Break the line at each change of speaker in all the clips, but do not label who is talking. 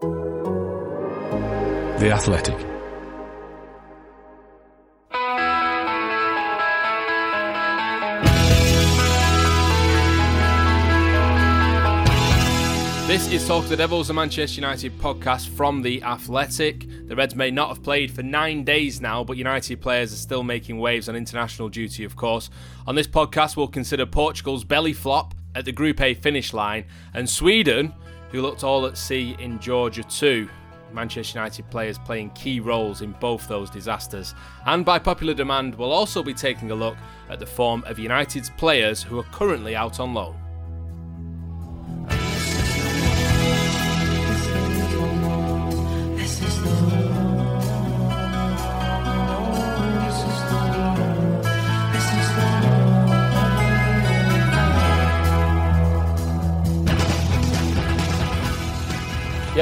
The Athletic.
This is Talk of the Devils, a Manchester United podcast from The Athletic. The Reds may not have played for nine days now, but United players are still making waves on international duty, of course. On this podcast, we'll consider Portugal's belly flop at the Group A finish line and Sweden, who looked all at sea in Georgia too. Manchester United players playing key roles in both those disasters. And by popular demand, we'll also be taking a look at the form of United's players who are currently out on loan.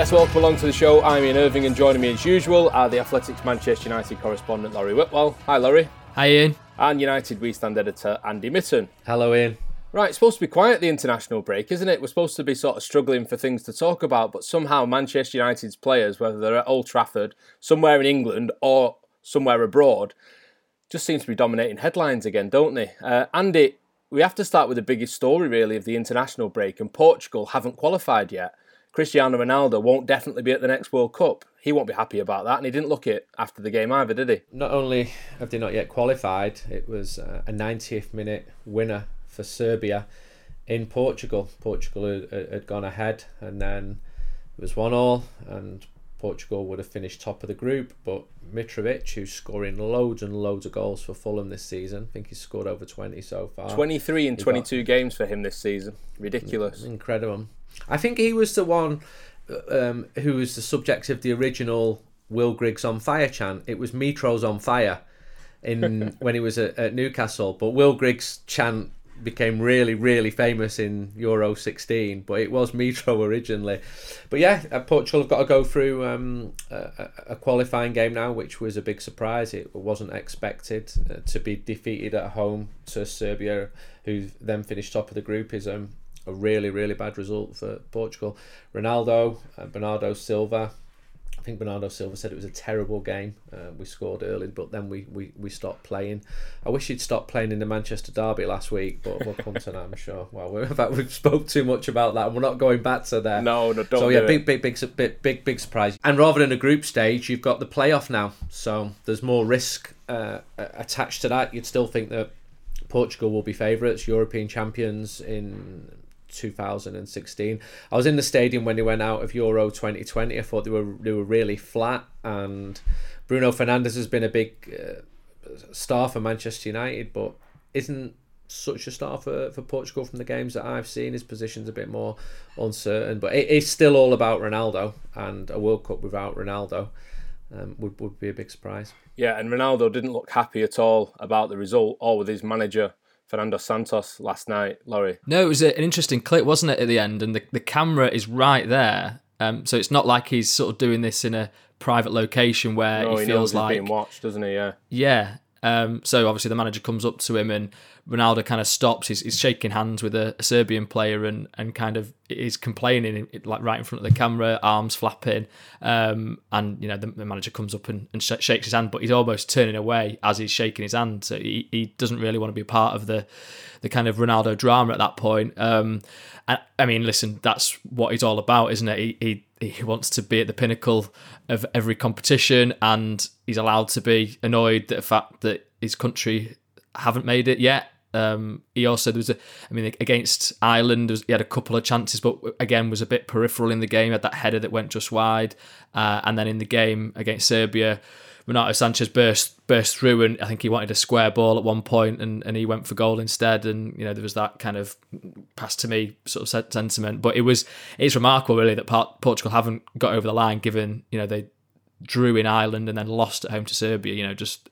Yes, welcome along to the show. I'm Ian Irving, and joining me as usual are the Athletics Manchester United correspondent Laurie Whitwell. Hi, Laurie.
Hi, Ian.
And United We Stand editor Andy Mitten.
Hello, Ian.
Right, it's supposed to be quiet the international break, isn't it? We're supposed to be sort of struggling for things to talk about, but somehow Manchester United's players, whether they're at Old Trafford, somewhere in England, or somewhere abroad, just seems to be dominating headlines again, don't they? Uh, Andy, we have to start with the biggest story, really, of the international break, and Portugal haven't qualified yet. Cristiano Ronaldo won't definitely be at the next World Cup. He won't be happy about that, and he didn't look it after the game either, did he?
Not only have they not yet qualified, it was uh, a 90th minute winner for Serbia in Portugal. Portugal had, had gone ahead, and then it was one all, and Portugal would have finished top of the group. But Mitrovic, who's scoring loads and loads of goals for Fulham this season, I think he's scored over 20 so far.
23 in 22 got... games for him this season. Ridiculous.
Incredible. I think he was the one um, who was the subject of the original Will Griggs on fire chant. It was Mitro's on fire in when he was at, at, Newcastle, but Will Griggs chant became really, really famous in Euro 16. But it was Mitro originally. But yeah, uh, Portugal have got to go through um, a, a, qualifying game now, which was a big surprise. It wasn't expected uh, to be defeated at home to Serbia, who then finished top of the group. Is um, a really, really bad result for Portugal. Ronaldo, uh, Bernardo Silva. I think Bernardo Silva said it was a terrible game. Uh, we scored early, but then we, we, we stopped playing. I wish he'd stopped playing in the Manchester Derby last week, but we'll come to that, I'm sure. Well, in fact, we've spoke too much about that, and we're not going back to there.
No, no, don't.
So yeah,
do
big, big, big, big, big, big surprise. And rather than a group stage, you've got the playoff now, so there's more risk uh, attached to that. You'd still think that Portugal will be favourites, European champions in 2016. I was in the stadium when they went out of Euro 2020. I thought they were they were really flat, and Bruno Fernandes has been a big uh, star for Manchester United, but isn't such a star for, for Portugal from the games that I've seen. His position's a bit more uncertain, but it, it's still all about Ronaldo, and a World Cup without Ronaldo um, would would be a big surprise.
Yeah, and Ronaldo didn't look happy at all about the result, or with his manager Fernando Santos last night, Laurie.
No, it was an interesting clip, wasn't it, at the end? And the, the camera is right there. Um, so it's not like he's sort of doing this in a private location where
no,
he,
he
feels like he's
being watched, doesn't he? Yeah.
Yeah. Um, so obviously the manager comes up to him and Ronaldo kind of stops. He's, shaking hands with a, a, Serbian player and, and kind of is complaining like right in front of the camera, arms flapping. Um, and you know the, the, manager comes up and, and sh- shakes his hand, but he's almost turning away as he's shaking his hand. So he, he doesn't really want to be part of the the kind of Ronaldo drama at that point. Um, and, I mean, listen, that's what he's all about, isn't it? He, he he wants to be at the pinnacle of every competition, and he's allowed to be annoyed at the fact that his country haven't made it yet. Um, he also there was a, I mean, against Ireland, was, he had a couple of chances, but again was a bit peripheral in the game. He had that header that went just wide, uh, and then in the game against Serbia, Renato Sanchez burst burst through, and I think he wanted a square ball at one point, and, and he went for goal instead. And you know there was that kind of pass to me sort of sentiment. But it was it's remarkable really that Portugal haven't got over the line, given you know they drew in Ireland and then lost at home to Serbia. You know just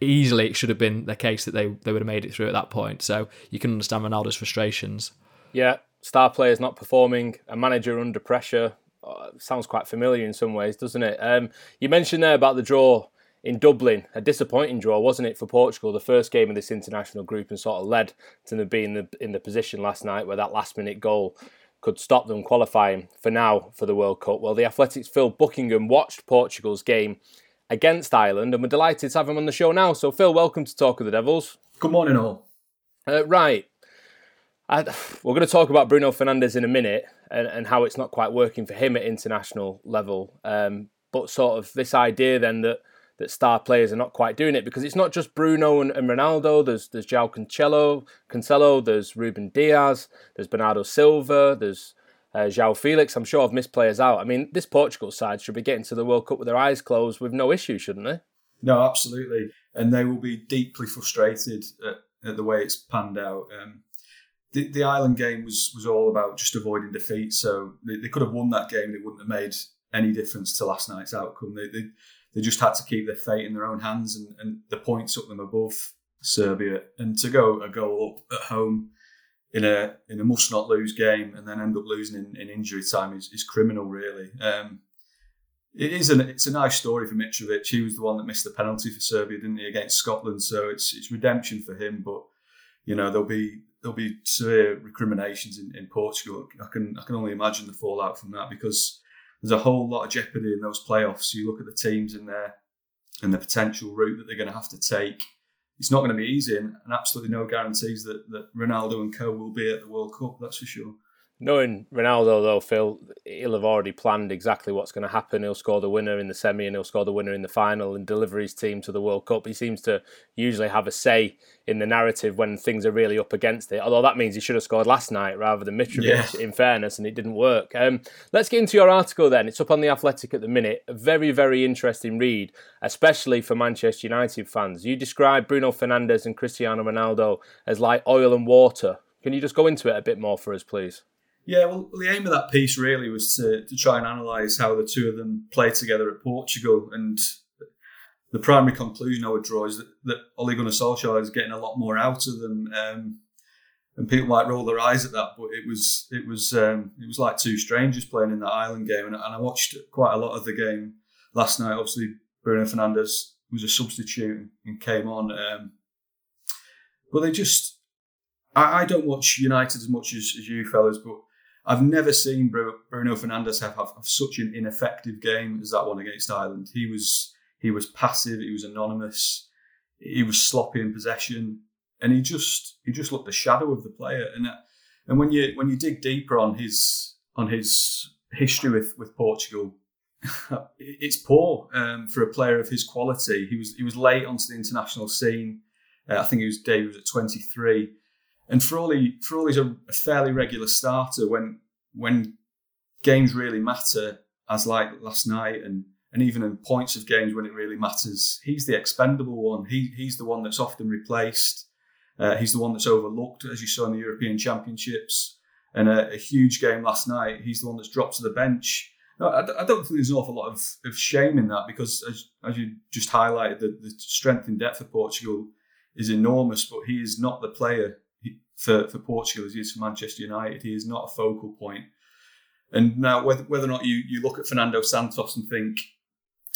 easily it should have been the case that they they would have made it through at that point. So you can understand Ronaldo's frustrations.
Yeah, star players not performing, a manager under pressure. Oh, sounds quite familiar in some ways, doesn't it? Um, you mentioned there about the draw in Dublin, a disappointing draw, wasn't it, for Portugal? The first game of this international group and sort of led to them being in the, in the position last night where that last minute goal could stop them qualifying for now for the World Cup. Well, the Athletics Phil Buckingham watched Portugal's game against Ireland and we're delighted to have him on the show now. So, Phil, welcome to Talk of the Devils.
Good morning, all.
Uh, right. I, we're going to talk about Bruno Fernandes in a minute and, and how it's not quite working for him at international level. Um, but sort of this idea then that that star players are not quite doing it because it's not just Bruno and, and Ronaldo. There's there's João Cancelo, Cancelo. There's Ruben Dias. There's Bernardo Silva. There's uh, João Felix. I'm sure I've missed players out. I mean, this Portugal side should be getting to the World Cup with their eyes closed with no issue, shouldn't they?
No, absolutely, and they will be deeply frustrated at, at the way it's panned out. Um, the, the Ireland game was was all about just avoiding defeat. So they, they could have won that game. And it wouldn't have made any difference to last night's outcome. They, they, they just had to keep their fate in their own hands, and, and the points took them above Serbia. And to go a goal up at home in a in a must not lose game and then end up losing in, in injury time is, is criminal, really. Um, it is an it's a nice story for Mitrovic. He was the one that missed the penalty for Serbia, didn't he, against Scotland? So it's it's redemption for him. But you know there'll be there'll be severe recriminations in, in Portugal. I can I can only imagine the fallout from that because there's a whole lot of jeopardy in those playoffs. You look at the teams in there and the potential route that they're going to have to take. It's not going to be easy, and, and absolutely no guarantees that, that Ronaldo and co will be at the World Cup. That's for sure.
Knowing Ronaldo, though, Phil, he'll have already planned exactly what's going to happen. He'll score the winner in the semi and he'll score the winner in the final and deliver his team to the World Cup. He seems to usually have a say in the narrative when things are really up against it. Although that means he should have scored last night rather than Mitrovic, yeah. in fairness, and it didn't work. Um, let's get into your article then. It's up on The Athletic at the minute. A very, very interesting read, especially for Manchester United fans. You describe Bruno Fernandes and Cristiano Ronaldo as like oil and water. Can you just go into it a bit more for us, please?
Yeah, well, the aim of that piece really was to, to try and analyse how the two of them play together at Portugal. And the primary conclusion I would draw is that, that Ole Gunnar Solskjaer is getting a lot more out of them. Um, and people might roll their eyes at that, but it was it was um, it was like two strangers playing in that Ireland game. And, and I watched quite a lot of the game last night. Obviously, Bruno Fernandes was a substitute and came on. Um, but they just, I, I, don't watch United as much as, as you fellas, but I've never seen Bruno Fernandes have, have, have, such an ineffective game as that one against Ireland. He was he was passive, he was anonymous, he was sloppy in possession, and he just he just looked the shadow of the player. And and when you when you dig deeper on his on his history with with Portugal, it's poor um, for a player of his quality. He was he was late onto the international scene. Uh, I think he was Dave was at 23 and Frawley, Frawley's a, fairly regular starter when when games really matter, as like last night, and and even in points of games when it really matters. He's the expendable one. He he's the one that's often replaced. Uh, he's the one that's overlooked, as you saw in the European Championships. And a, a huge game last night, he's the one that's dropped to the bench. No, I, I, don't think there's an awful lot of, of shame in that because, as, as you just highlighted, the, the strength and depth of Portugal is enormous, but he is not the player for, for Portugal as he is for Manchester United. He is not a focal point. And now, whether, whether or not you, you look at Fernando Santos and think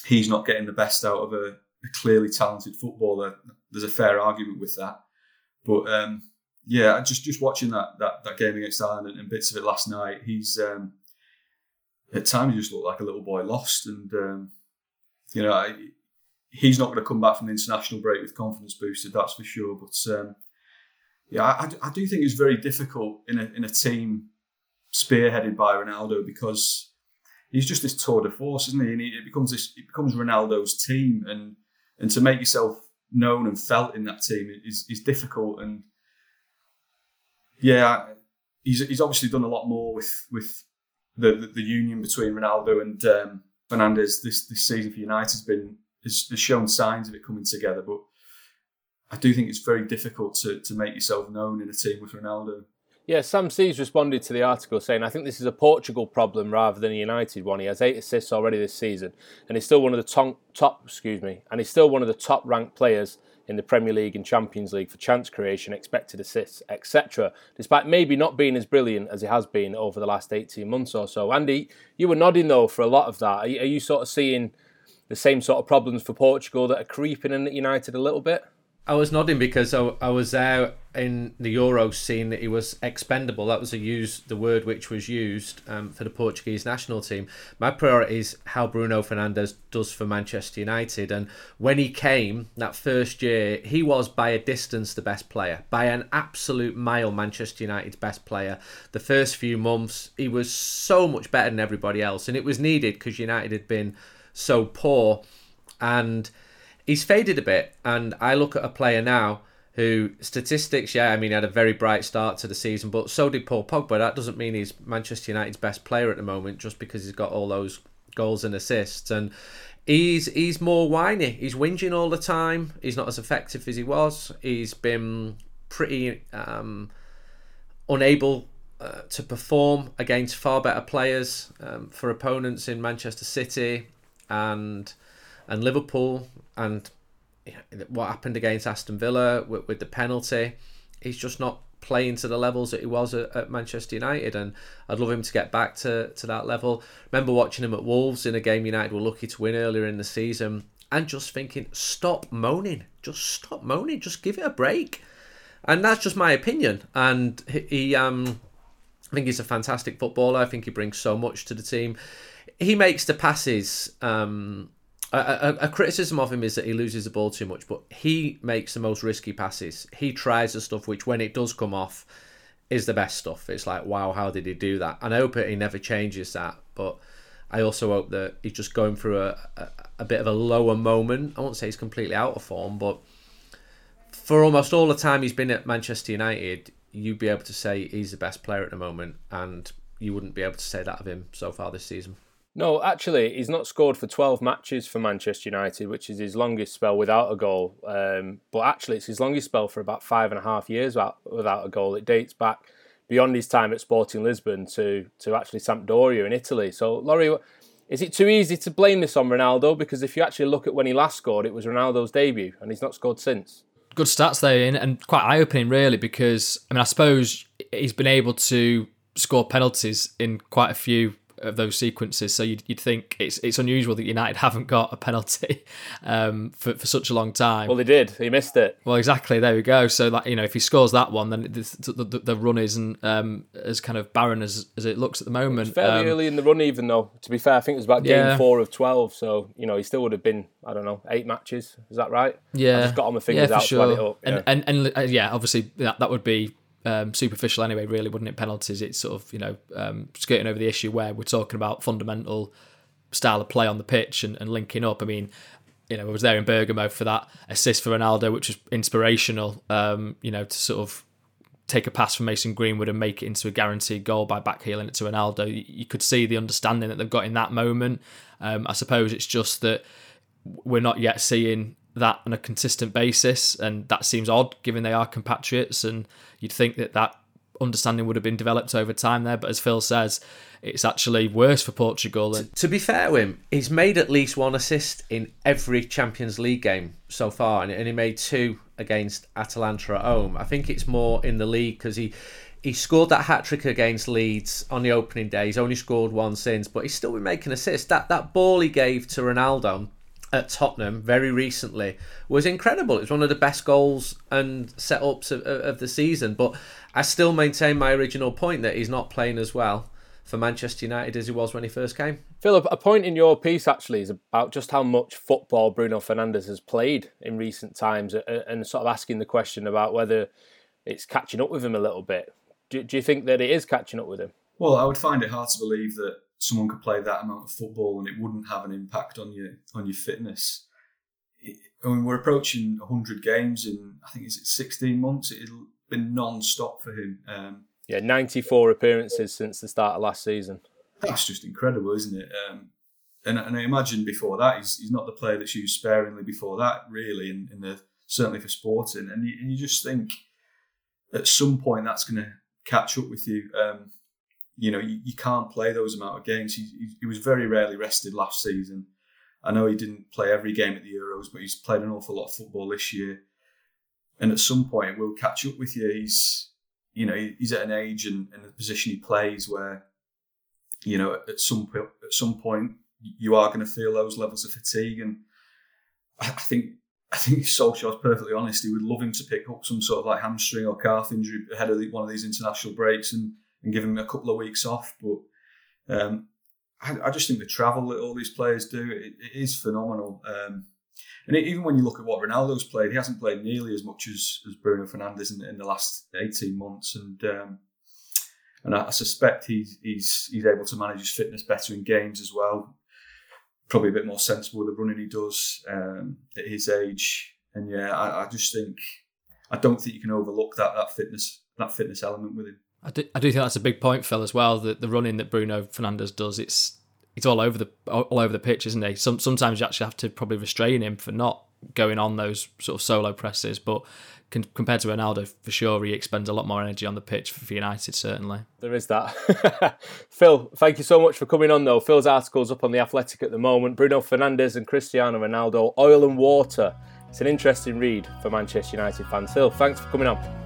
he's not getting the best out of a, a clearly talented footballer, there's a fair argument with that. But um, yeah, just just watching that that, that game against Ireland and, bits of it last night, he's um, at times he just looked like a little boy lost, and um, you know he's not going to come back from the international break with confidence boosted, that's for sure. But um, yeah, I, I do think it's very difficult in a in a team spearheaded by Ronaldo because he's just this tour de force, isn't he? And it becomes this, it becomes Ronaldo's team, and and to make yourself known and felt in that team is is difficult. And yeah, he's he's obviously done a lot more with with the the, the union between Ronaldo and um, Fernandes this this season for United has been has, has shown signs of it coming together, but I do think it's very difficult to to make yourself known in a team with Ronaldo.
Yeah, Sam Sees responded to the article saying, I think this is a Portugal problem rather than a United one. He has eight assists already this season, and he's still one of the top, top excuse me, and he's still one of the top ranked players in the Premier League and Champions League for chance creation, expected assists, etc. Despite maybe not being as brilliant as he has been over the last 18 months or so. Andy, you were nodding though for a lot of that. Are you, are you sort of seeing the same sort of problems for Portugal that are creeping in at United a little bit?
I was nodding because I, I was there in the Euros seeing that he was expendable. That was a use the word which was used um, for the Portuguese national team. My priority is how Bruno Fernandes does for Manchester United. And when he came that first year, he was by a distance the best player, by an absolute mile Manchester United's best player. The first few months, he was so much better than everybody else, and it was needed because United had been so poor. And he's faded a bit. And I look at a player now who statistics, yeah, I mean, he had a very bright start to the season, but so did Paul Pogba. That doesn't mean he's Manchester United's best player at the moment just because he's got all those goals and assists. And he's he's more whiny. He's whinging all the time. He's not as effective as he was. He's been pretty um, unable uh, to perform against far better players um, for opponents in Manchester City and and Liverpool and what happened against Aston Villa with, with, the penalty. He's just not playing to the levels that he was at, at, Manchester United, and I'd love him to get back to, to that level. Remember watching him at Wolves in a game United were lucky to win earlier in the season, and just thinking, stop moaning, just stop moaning, just give it a break. And that's just my opinion. And he, he um, I think he's a fantastic footballer. I think he brings so much to the team. He makes the passes. Um, a, a, criticism of him is that he loses the ball too much, but he makes the most risky passes. He tries the stuff which, when it does come off, is the best stuff. It's like, wow, how did he do that? And I hope he never changes that. But I also hope that he's just going through a, a, a bit of a lower moment. I won't say he's completely out of form, but for almost all the time he's been at Manchester United, you'd be able to say he's the best player at the moment, and you wouldn't be able to say that of him so far this season.
No, actually, he's not scored for 12 matches for Manchester United, which is his longest spell without a goal. Um, but actually, it's his longest spell for about five and a half years without, without a goal. It dates back beyond his time at Sporting Lisbon to, to actually Sampdoria in Italy. So, Laurie, is it too easy to blame this on Ronaldo? Because if you actually look at when he last scored, it was Ronaldo's debut, and he's not scored since.
Good stats there, and quite eye opening, really, because, I mean, I suppose he's been able to score penalties in quite a few of those sequences. So you'd, you'd think it's it's unusual that United haven't got a penalty um, for for such a long time.
Well, they did. He missed it.
Well, exactly. There we go. So like you know, if he scores that one, then the, the, the run isn't um, as kind of barren as as it looks at the moment.
fairly um, early in the run, even though to be fair, I think it was about game yeah. four of twelve. So you know, he still would have been I don't know eight matches. Is that right?
Yeah.
I just got on my fingers
yeah,
out
sure.
it up.
And, and and uh, yeah, obviously that that would be um, superficial anyway, really, wouldn't it? Penalties, it's sort of, you know, um, skirting over the issue where we're talking about fundamental style of play on the pitch and, and linking up. I mean, you know, I was there in Bergamo for that assist for Ronaldo, which was inspirational, um, you know, to sort of take a pass from Mason Greenwood and make it into a guaranteed goal by backheeling it to Ronaldo. You could see the understanding that they've got in that moment. Um, I suppose it's just that we're not yet seeing that on a consistent basis, and that seems odd given they are compatriots, and you'd think that that understanding would have been developed over time there. But as Phil says, it's actually worse for Portugal.
And- to be fair to him, he's made at least one assist in every Champions League game so far, and he made two against Atalanta at home. I think it's more in the league because he he scored that hat trick against Leeds on the opening day. He's only scored one since, but he's still been making assists. That that ball he gave to Ronaldo at Tottenham very recently was incredible. It was one of the best goals and setups of, of the season. But I still maintain my original point that he's not playing as well for Manchester United as he was when he first came.
Philip, a point in your piece actually is about just how much football Bruno Fernandes has played in recent times and sort of asking the question about whether it's catching up with him a little bit. Do, do you think that it is catching up with him?
Well, I would find it hard to believe that someone could play that amount of football and it wouldn't have an impact on your on your fitness. I mean, we're approaching 100 games in I think is it 16 months. It's been non-stop for him. Um,
yeah, 94 appearances since the start of last season.
That's just incredible, isn't it? Um, and, and I imagine before that he's, he's not the player that's used sparingly before that, really, in, in the certainly for sporting. And you, and you just think at some point that's going to catch up with you. Um, you know, you, you, can't play those amount of games. He, he, was very rarely rested last season. I know he didn't play every game at the Euros, but he's played an awful lot of football this year. And at some point, it will catch up with you. He's, you know, he's at an age and, and the position he plays where, you know, at some at some point, you are going to feel those levels of fatigue. And I think I think Solskjaer's perfectly honest. He would love him to pick up some sort of like hamstring or calf injury ahead of one of these international breaks and, and give him a couple of weeks off. But um, I, I, just think the travel that all these players do it, it is phenomenal. Um, and it, even when you look at what Ronaldo's played, he hasn't played nearly as much as, as Bruno Fernandes in, in the last eighteen months. And um, and I, I suspect he's he's he's able to manage his fitness better in games as well probably a bit more sensible with the running he does um, at his age. And yeah, I, I, just think I don't think you can overlook that that fitness that fitness element with him.
I do, I do think that's a big point, Phil, as well. That the running that Bruno Fernandes does, it's it's all over the all over the pitch, isn't he? Some, sometimes you actually have to probably restrain him for not going on those sort of solo presses, but compared to Ronaldo, for sure, he expends a lot more energy on the pitch for United, certainly.
There is that. Phil, thank you so much for coming on, though. Phil's article's up on The Athletic at the moment. Bruno Fernandes and Cristiano Ronaldo, Oil and Water. It's an interesting read for Manchester United fans. Phil, thanks for coming on.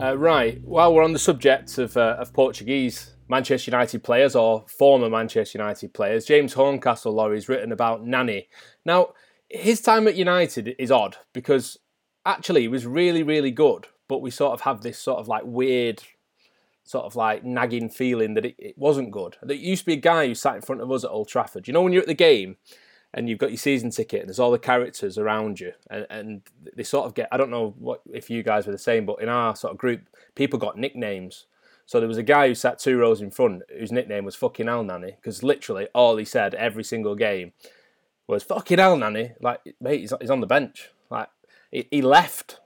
Uh, right. While we're on the subject of, uh, of Portuguese Manchester United players or former Manchester United players, James Horncastle Laurie's written about Nani. Now, his time at United is odd because actually he was really, really good, but we sort of have this sort of like weird, sort of like nagging feeling that it, it wasn't good. There used to be a guy who sat in front of us at Old Trafford. You know, when you're at the game and you've got your season ticket and there's all the characters around you and, and they sort of get i don't know what if you guys were the same but in our sort of group people got nicknames so there was a guy who sat two rows in front whose nickname was fucking hell Nani because literally all he said every single game was fucking hell Nani like mate he's, he's on the bench like he, he left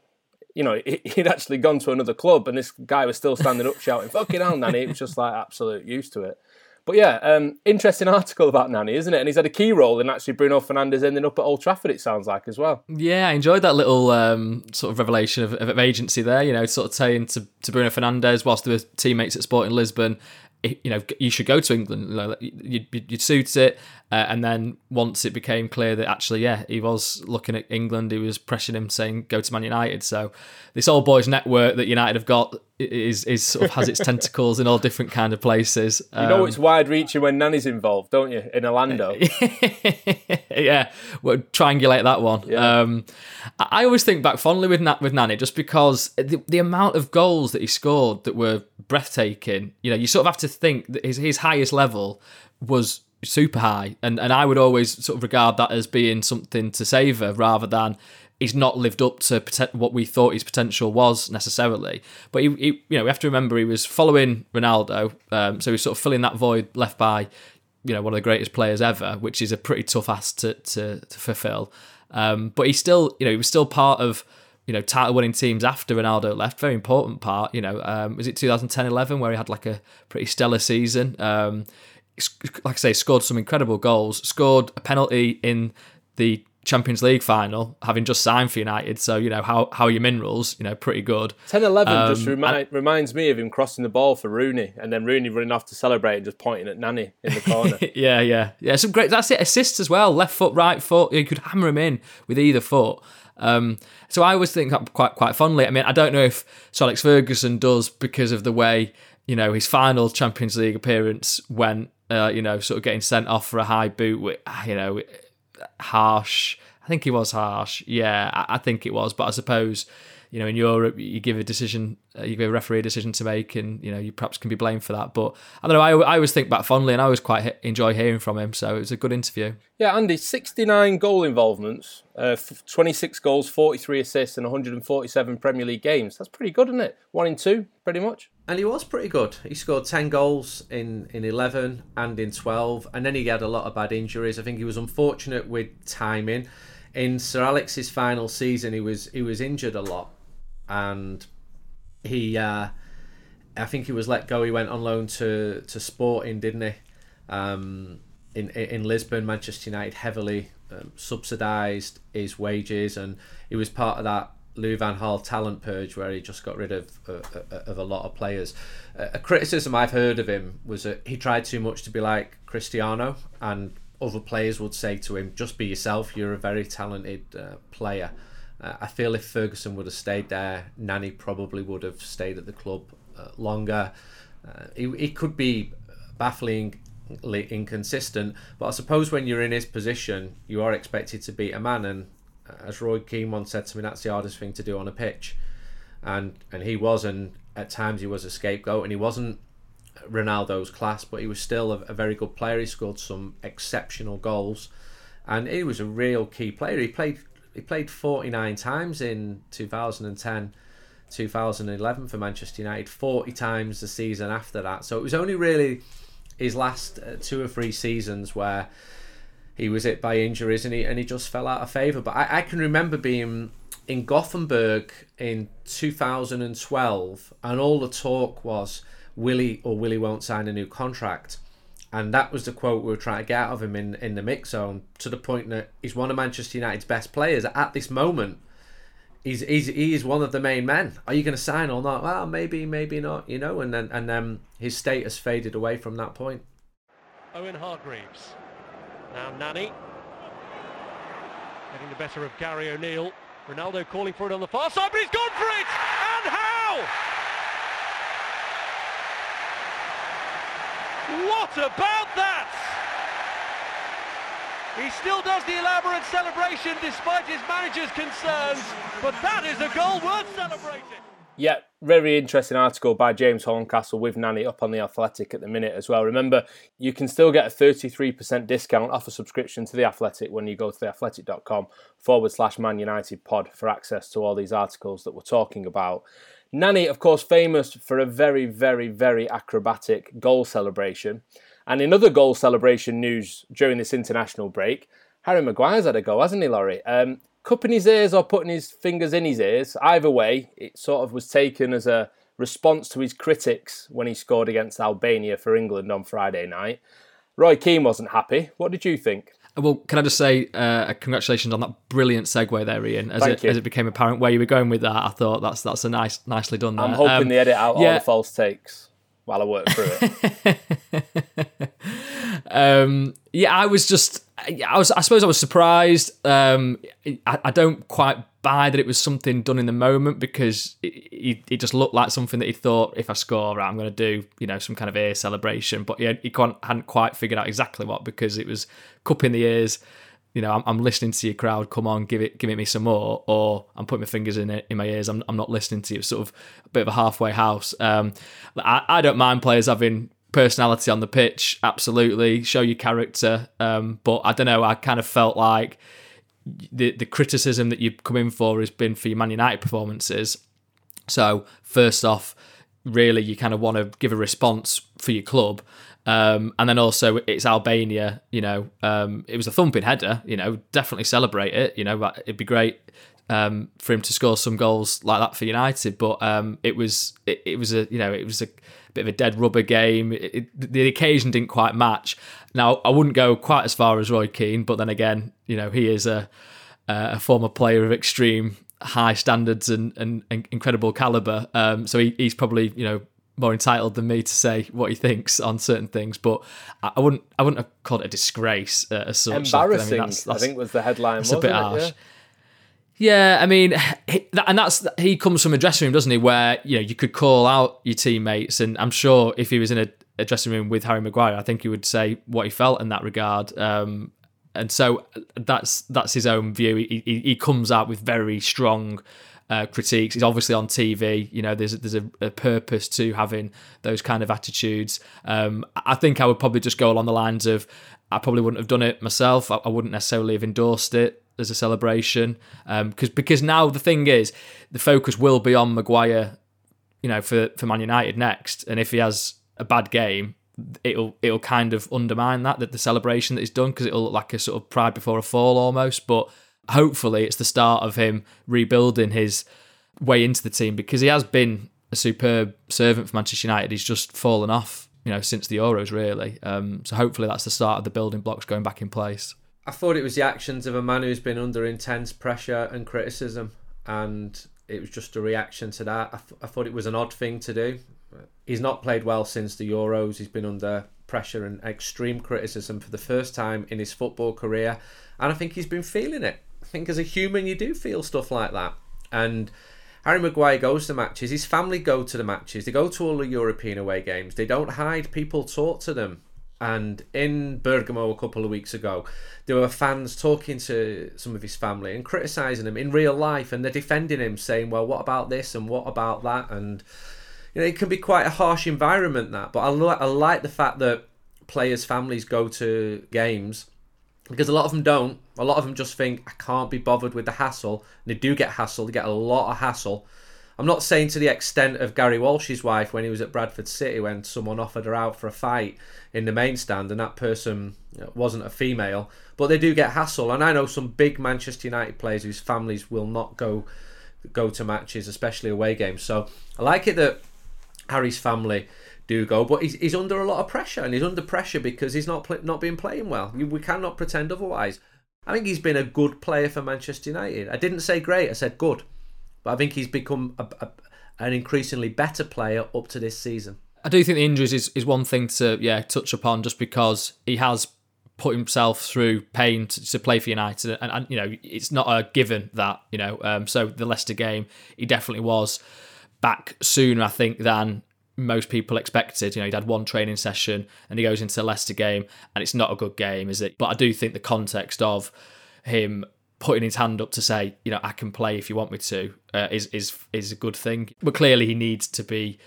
you know, he'd actually gone to another club, and this guy was still standing up shouting "fucking hell, Nani!" It was just like absolute used to it. But yeah, um, interesting article about Nani, isn't it? And he's had a key role in actually Bruno Fernandes ending up at Old Trafford. It sounds like as well.
Yeah, I enjoyed that little um, sort of revelation of, of, agency there. You know, sort of saying to, to Bruno Fernandes whilst they were teammates at Sporting Lisbon, you know, you should go to England. You'd, you'd suit it. Uh, and then once it became clear that actually, yeah, he was looking at England, he was pressuring him, saying go to Man United. So this old boys network that United have got is is sort of has its tentacles in all different kind of places.
Um, you know, it's um, wide reaching when Nani's involved, don't you? In Orlando,
yeah, we'll triangulate that one. Yeah. Um, I always think back fondly with with Nani just because the, the amount of goals that he scored that were breathtaking. You know, you sort of have to think that his his highest level was super high, and and I would always sort of regard that as being something to savour rather than he's not lived up to what we thought his potential was necessarily. But he, he you know, we have to remember he was following Ronaldo, um, so he's sort of filling that void left by you know one of the greatest players ever, which is a pretty tough ask to to, to fulfil. Um, but he still, you know, he was still part of you know title winning teams after Ronaldo left. Very important part. You know, um, was it 2010-11 where he had like a pretty stellar season. Um, like I say, scored some incredible goals, scored a penalty in the Champions League final, having just signed for United. So, you know, how, how are your minerals? You know, pretty good.
10 11
Um,
just remi-
and-
reminds me of him crossing the ball for Rooney and then Rooney running off to celebrate and just pointing at Nani in the corner.
yeah, yeah, yeah. Some great. That's it. Assists as well. Left foot, right foot. You could hammer him in with either foot. Um, so I always think that quite quite fondly. I mean, I don't know if Sir Alex Ferguson does because of the way you know his final Champions League appearance went. Uh, you know, sort of getting sent off for a high boot. With, you know, harsh. I think he was harsh. Yeah, I, I think it was. But I suppose, you know, in Europe, you give a decision, uh, you give a referee a decision to make, and you know, you perhaps can be blamed for that. But I don't know. I, I always think back fondly, and I always quite he- enjoy hearing from him. So it was a good interview.
yeah, Andy, 69 goal involvements, uh, f- 26 goals, 43 assists, and 147 Premier League games. That's pretty good, isn't it? One in two, pretty much.
And he was pretty good. He scored 10 goals in, in 11 and in 12. And then he had a lot of bad injuries. I think he was unfortunate with timing. In Sir Alex's final season, he was he was injured a lot. And he, uh, I think he was let go. He went on loan to, to Sporting, didn't he? Um, in, in Lisbon, Manchester United heavily um, subsidised his wages. And he was part of that Louis Van Gaal talent purge where he just got rid of uh, of a lot of players. Uh, a criticism I've heard of him was that he tried too much to be like Cristiano, and other players would say to him, "Just be yourself. You're a very talented uh, player." Uh, I feel if Ferguson would have stayed there, Nani probably would have stayed at the club uh, longer. Uh, he, he could be bafflingly inconsistent, but I suppose when you're in his position, you are expected to beat a man. And as Roy Keane once said to me, that's the hardest thing to do on a pitch. And and he was, and at times he was a scapegoat, and he wasn't Ronaldo's class, but he was still a, a very good player. He scored some exceptional goals, and he was a real key player. He played he played 49 times in 2010 2011 for Manchester United 40 times the season after that. So it was only really his last uh, two or three seasons where he was hit by injuries and he and he just fell out of favour. But I, I can remember being in Gothenburg in 2012 and all the talk was Willie or Willie won't sign a new contract and that was the quote we were trying to get out of him in, in the mix zone to the point that he's one of Manchester United's best players at this moment. He's, he's he is one of the main men. Are you going to sign or not? Well, maybe, maybe not. You know, and then and um, his status faded away from that point.
Owen Hargreaves. Now Nani. Getting the better of Gary O'Neil. Ronaldo calling for it on the far side, but he's gone for it! And how? What about that? He still does the elaborate celebration despite his manager's concerns, but that is a goal worth celebrating.
Yeah, very interesting article by James Horncastle with Nani up on the Athletic at the minute as well. Remember, you can still get a 33% discount off a subscription to the Athletic when you go to theathletic.com forward slash Man United pod for access to all these articles that we're talking about. Nani, of course, famous for a very, very, very acrobatic goal celebration. And in other goal celebration news during this international break, Harry Maguire's had a go, hasn't he, Laurie? Um, cupping his ears or putting his fingers in his ears. Either way, it sort of was taken as a response to his critics when he scored against Albania for England on Friday night. Roy Keane wasn't happy. What did you think?
Well, can I just say uh, congratulations on that brilliant segue there, Ian? As
Thank
it
you.
as it became apparent where you were going with that, I thought that's that's a nice, nicely done. There.
I'm hoping
Um,
they edit out all the false takes while I work through it.
um, yeah, I was just, I was, I suppose I was surprised. Um, I, I don't quite buy that it was something done in the moment because it, it, just looked like something that he thought, if I score, right, I'm going to do, you know, some kind of ear celebration. But he can't, hadn't quite figured out exactly what because it was cupping the ears. You know, I'm, I'm listening to your crowd. Come on, give it, give it me some more. Or I'm putting my fingers in it in my ears. I'm, I'm not listening to you. It's sort of a bit of a halfway house. Um, I, I don't mind players having personality on the pitch, absolutely. Show your character. Um, but I don't know, I kind of felt like the the criticism that you've come in for has been for your Man United performances. So first off, really you kind of want to give a response for your club. Um, and then also it's Albania, you know, um, it was a thumping header, you know, definitely celebrate it, you know, it'd be great um, for him to score some goals like that for United. But um, it was it, it was a you know it was a bit of a dead rubber game. It, it, the occasion didn't quite match. Now, I wouldn't go quite as far as Roy Keane, but then again, you know, he is a, a former player of extreme high standards and, and, and incredible caliber. Um, so he, he's probably, you know, more entitled than me to say what he thinks on certain things, but I, wouldn't I wouldn't have called it a disgrace uh, as such.
Embarrassing, I, mean, that's, that's, I think was the headline. It's a bit harsh.
Yeah? Yeah, I mean, he, and that's he comes from a dressing room, doesn't he? Where you know you could call out your teammates, and I'm sure if he was in a, a dressing room with Harry Maguire, I think he would say what he felt in that regard. Um, and so that's that's his own view. He, he, he comes out with very strong uh, critiques. He's obviously on TV. You know, there's there's a, a purpose to having those kind of attitudes. Um, I think I would probably just go along the lines of I probably wouldn't have done it myself. I, I wouldn't necessarily have endorsed it as a celebration because um, because now the thing is the focus will be on Maguire, you know, for for Man United next, and if he has a bad game, it'll it'll kind of undermine that that the celebration that he's done because it'll look like a sort of pride before a fall almost. But hopefully, it's the start of him rebuilding his way into the team because he has been a superb servant for Manchester United. He's just fallen off, you know, since the Euros really. Um, so hopefully, that's the start of the building blocks going back in place.
I thought it was the actions of a man who's been under intense pressure and criticism, and it was just a reaction to that. I, th- I thought it was an odd thing to do. He's not played well since the Euros. He's been under pressure and extreme criticism for the first time in his football career, and I think he's been feeling it. I think as a human, you do feel stuff like that, and. Harry Maguire goes to matches. His family go to the matches. They go to all the European away games. They don't hide. People talk to them. And in Bergamo a couple of weeks ago, there were fans talking to some of his family and criticising him in real life, and they're defending him, saying, "Well, what about this and what about that?" And you know, it can be quite a harsh environment that. But I, lo- I like the fact that players' families go to games because a lot of them don't. A lot of them just think I can't be bothered with the hassle. And they do get hassle. They get a lot of hassle I'm not saying to the extent of Gary Walsh's wife when he was at Bradford City when someone offered her out for a fight in the main stand and that person wasn't a female, but they do get hassle. And I know some big Manchester United players whose families will not go go to matches, especially away games. So I like it that Harry's family do go, but he's, he's under a lot of pressure, and he's under pressure because he's not not been playing well. We cannot pretend otherwise. I think he's been a good player for Manchester United. I didn't say great, I said good. But I think he's become a, a, an increasingly better player up to this season.
I do think the injuries is, is one thing to yeah touch upon just because he has put himself through pain to, to play for United. And, and, you know it's not a given that you know um, so the Leicester game he definitely was back sooner I think than most people expected. You know he'd had one training session and he goes into the Leicester game and it's not a good game is it? But I do think the context of him putting his hand up to say, you know, I can play if you want me to, uh, is is is a good thing. But clearly, he needs to be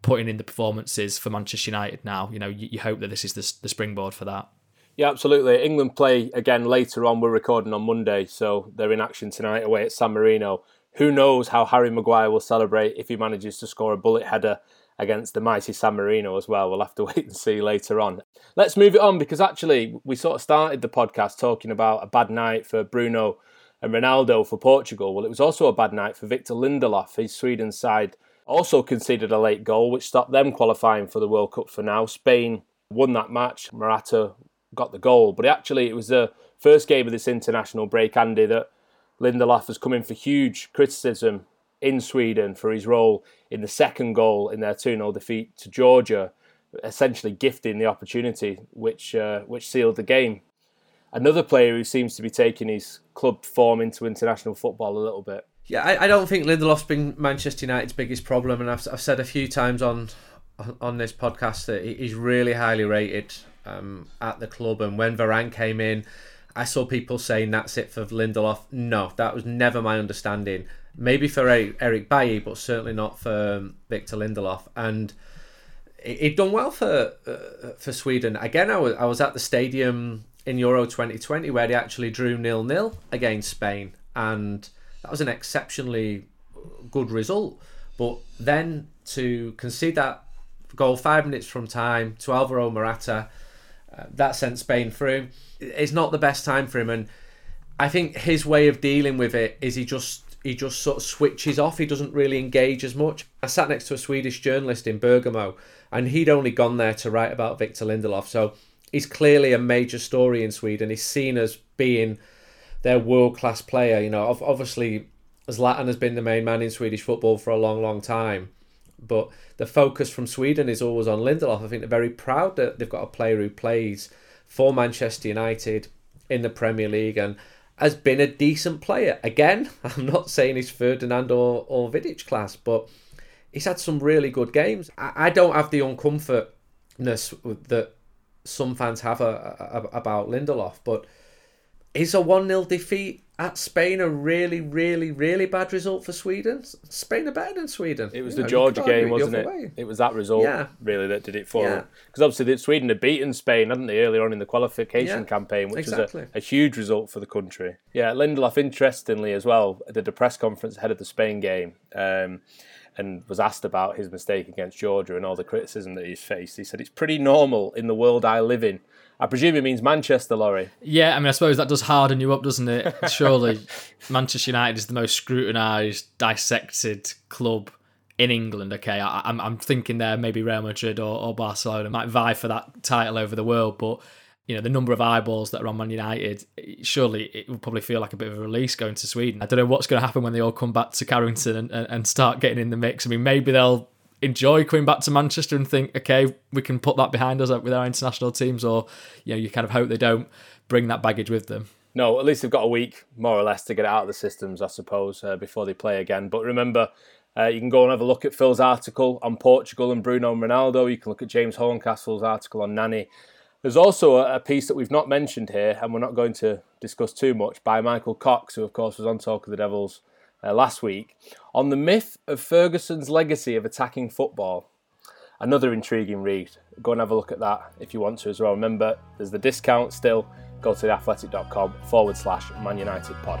putting in the performances for Manchester United now. You know, you, you hope that this is the, the springboard for that.
Yeah, absolutely. England play again later on. We're recording on Monday, so they're in action tonight away at San Marino. Who knows how Harry Maguire will celebrate if he manages to score a bullet header against the mighty San Marino as well. We'll have to wait and see later on. Let's move it on because actually we sort of started the podcast talking about a bad night for Bruno and Ronaldo for Portugal. Well, it was also a bad night for Victor Lindelof. His Sweden side also conceded a late goal, which stopped them qualifying for the World Cup for now. Spain won that match. Morata got the goal, but actually it was the first game of this international break, Andy, that Lindelof has come in for huge criticism in Sweden for his role in the second goal in their 2 0 defeat to Georgia, essentially gifting the opportunity which, uh, which sealed the game. Another player who seems to be taking his club form into international football a little bit.
Yeah, I, I don't think Lindelof's been Manchester United's biggest problem, and I've, I've said a few times on on this podcast that he's really highly rated um, at the club. And when Varane came in, I saw people saying that's it for Lindelof. No, that was never my understanding maybe for Eric, Bailly, but certainly not for um, Victor Lindelof. And he'd done well for uh, for Sweden. Again, I was I was at the stadium in Euro 2020 where they actually drew nil nil against Spain, and that was an exceptionally good result. But then to concede that goal five minutes from time to Alvaro Morata, uh, that sent Spain through. It's not the best time for him, and I think his way of dealing with it is he just he just sort of switches off. He doesn't really engage as much. I sat next to a Swedish journalist in Bergamo, and he'd only gone there to write about Victor Lindelof. So he's clearly a major story in Sweden. He's seen as being their world class player. You know, obviously Zlatan has been the main man in Swedish football for a long, long time. But the focus from Sweden is always on Lindelof. I think they're very proud that they've got a player who plays for Manchester United in the Premier League and has been a decent player. Again, I'm not saying he's Ferdinand or, or Vidic class, but he's had some really good games. I, I don't have the uncomfortness that some fans have a, a, about Lindelof, but is a 1 0 defeat at Spain a really, really, really bad result for Sweden? Spain are better than Sweden.
It was you the know, Georgia game, wasn't it? Way. It was that result yeah. really that did it for them. Because obviously Sweden had beaten Spain, hadn't they, earlier on in the qualification yeah, campaign, which exactly. was a, a, huge result for the country. Yeah, Lindelof, interestingly as well, did a press conference ahead of the Spain game. Um, and was asked about his mistake against Georgia and all the criticism that he's faced. He said, It's pretty normal in the world I live in I presume it means Manchester, Laurie.
Yeah, I mean, I suppose that does harden you up, doesn't it? Surely, Manchester United is the most scrutinised, dissected club in England. Okay, I, am I'm, I'm thinking there maybe Real Madrid or, or Barcelona might vie for that title over the world, but you know the number of eyeballs that are on Man United, surely it will probably feel like a bit of a release going to Sweden. I don't know what's going to happen when they all come back to Carrington and, and start getting in the mix. I mean, maybe they'll enjoy coming back to Manchester and think, okay, we can put that behind us with our international teams, or you know, you kind of hope they don't bring that baggage with them.
No, at least they've got a week more or less to get it out of the systems, I suppose, uh, before they play again. But remember, uh, you can go and have a look at Phil's article on Portugal and Bruno and Ronaldo. You can look at James Horncastle's article on Nani. There's also a, a piece that we've not mentioned here, and we're not going to discuss too much, by Michael Cox, who, of course, was on Talk of the Devils uh, last week on the myth of Ferguson's legacy of attacking football. Another intriguing read. Go and have a look at that if you want to as well. Remember, there's the discount still. Go to theathletic.com forward slash Man United pod.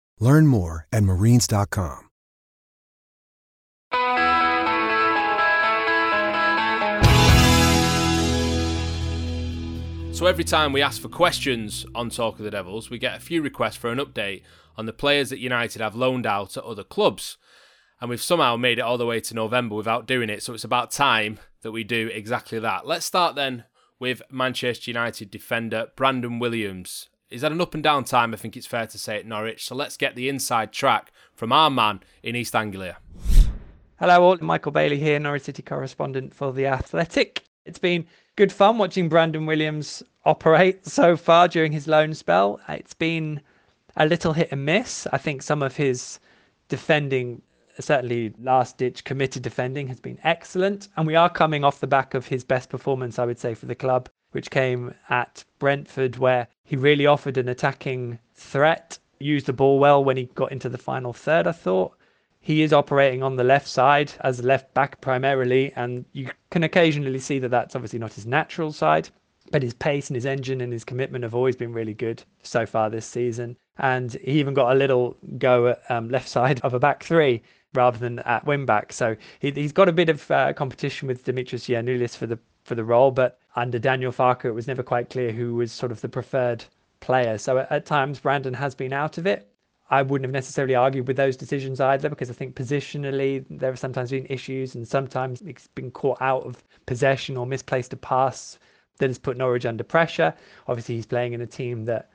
Learn more at marines.com.
So every time we ask for questions on Talk of the Devils, we get a few requests for an update on the players that United have loaned out to other clubs. And we've somehow made it all the way to November without doing it, so it's about time that we do exactly that. Let's start then with Manchester United defender Brandon Williams. He's had an up and down time, I think it's fair to say, at Norwich. So let's get the inside track from our man in East Anglia.
Hello, all. Michael Bailey here, Norwich City correspondent for The Athletic. It's been good fun watching Brandon Williams operate so far during his loan spell. It's been a little hit and miss. I think some of his defending, certainly last ditch committed defending, has been excellent. And we are coming off the back of his best performance, I would say, for the club, which came at Brentford, where he really offered an attacking threat, used the ball well when he got into the final third, I thought. He is operating on the left side as left back primarily, and you can occasionally see that that's obviously not his natural side. But his pace and his engine and his commitment have always been really good so far this season. And he even got a little go at um, left side of a back three rather than at wing back. So he, has got a bit of uh, competition with Dimitris Giannoulis for the for the role, but under Daniel Farke, it was never quite clear who was sort of the preferred player. So at, at times, Brandon has been out of it. I wouldn't have necessarily argued with those decisions either because I think positionally there have sometimes been issues and sometimes it's been caught out of possession or misplaced a pass that has put Norwich under pressure. Obviously, he's playing in a team that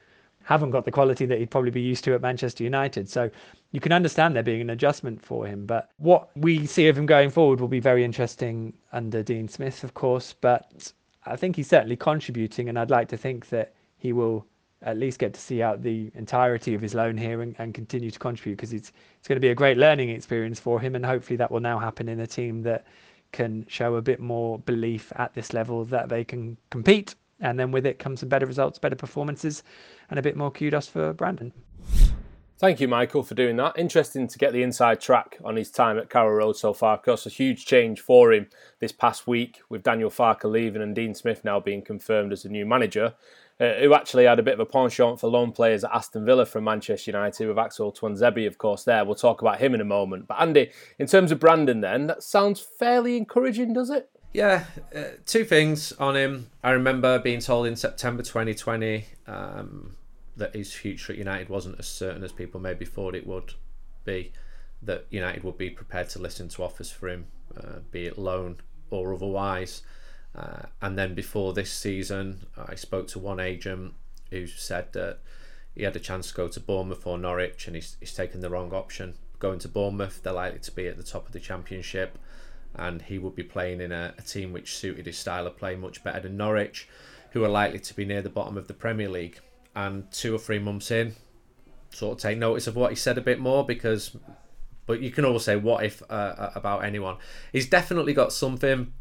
haven't got the quality that he'd probably be used to at Manchester United. So you can understand there being an adjustment for him. But what we see of him going forward will be very interesting under Dean Smith, of course. But I think he's certainly contributing, and I'd like to think that he will at least get to see out the entirety of his loan here and, and continue to contribute because it's it's going to be a great learning experience for him and hopefully that will now happen in a team that can show a bit more belief at this level that they can compete and then with it comes some better results better performances and a bit more kudos for Brandon
Thank you, Michael, for doing that. Interesting to get the inside track on his time at Carrow Road so far. Of course, a huge change for him this past week with Daniel Farke leaving and Dean Smith now being confirmed as the new manager uh, who actually had a bit of a penchant for loan players at Aston Villa from Manchester United with Axel Tuanzebe, of course, there. We'll talk about him in a moment. But Andy, in terms of Brandon, then, that sounds fairly encouraging, does it?
Yeah, uh, two things on him. I remember being told in September 2020 um, that his future at United wasn't as certain as people maybe thought it would be. That United would be prepared to listen to offers for him, uh, be it loan or otherwise. Uh, and then before this season, I spoke to one agent who said that he had a chance to go to Bournemouth or Norwich and he's, he's taken the wrong option. Going to Bournemouth, they're likely to be at the top of the Championship and he would be playing in a, a team which suited his style of play much better than Norwich, who are likely to be near the bottom of the Premier League. And two or three months in, sort of take notice of what he said a bit more because, but you can always say what if uh, about anyone. He's definitely got something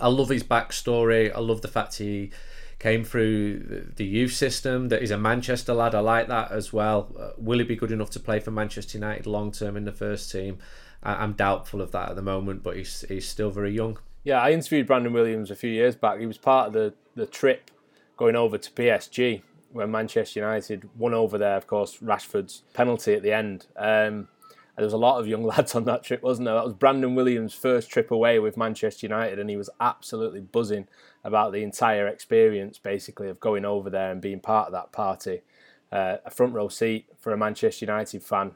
I love his backstory. I love the fact he came through the youth system. That he's a Manchester lad. I like that as well. Uh, will he be good enough to play for Manchester United long term in the first team? I- am doubtful of that at the moment, but he's he's still very young.
Yeah, I interviewed Brandon Williams a few years back. He was part of the the trip going over to PSG when Manchester United won over there. Of course, Rashford's penalty at the end. Um, there was a lot of young lads on that trip, wasn't there? That was Brandon Williams' first trip away with Manchester United, and he was absolutely buzzing about the entire experience, basically, of going over there and being part of that party. Uh, a front row seat for a Manchester United fan,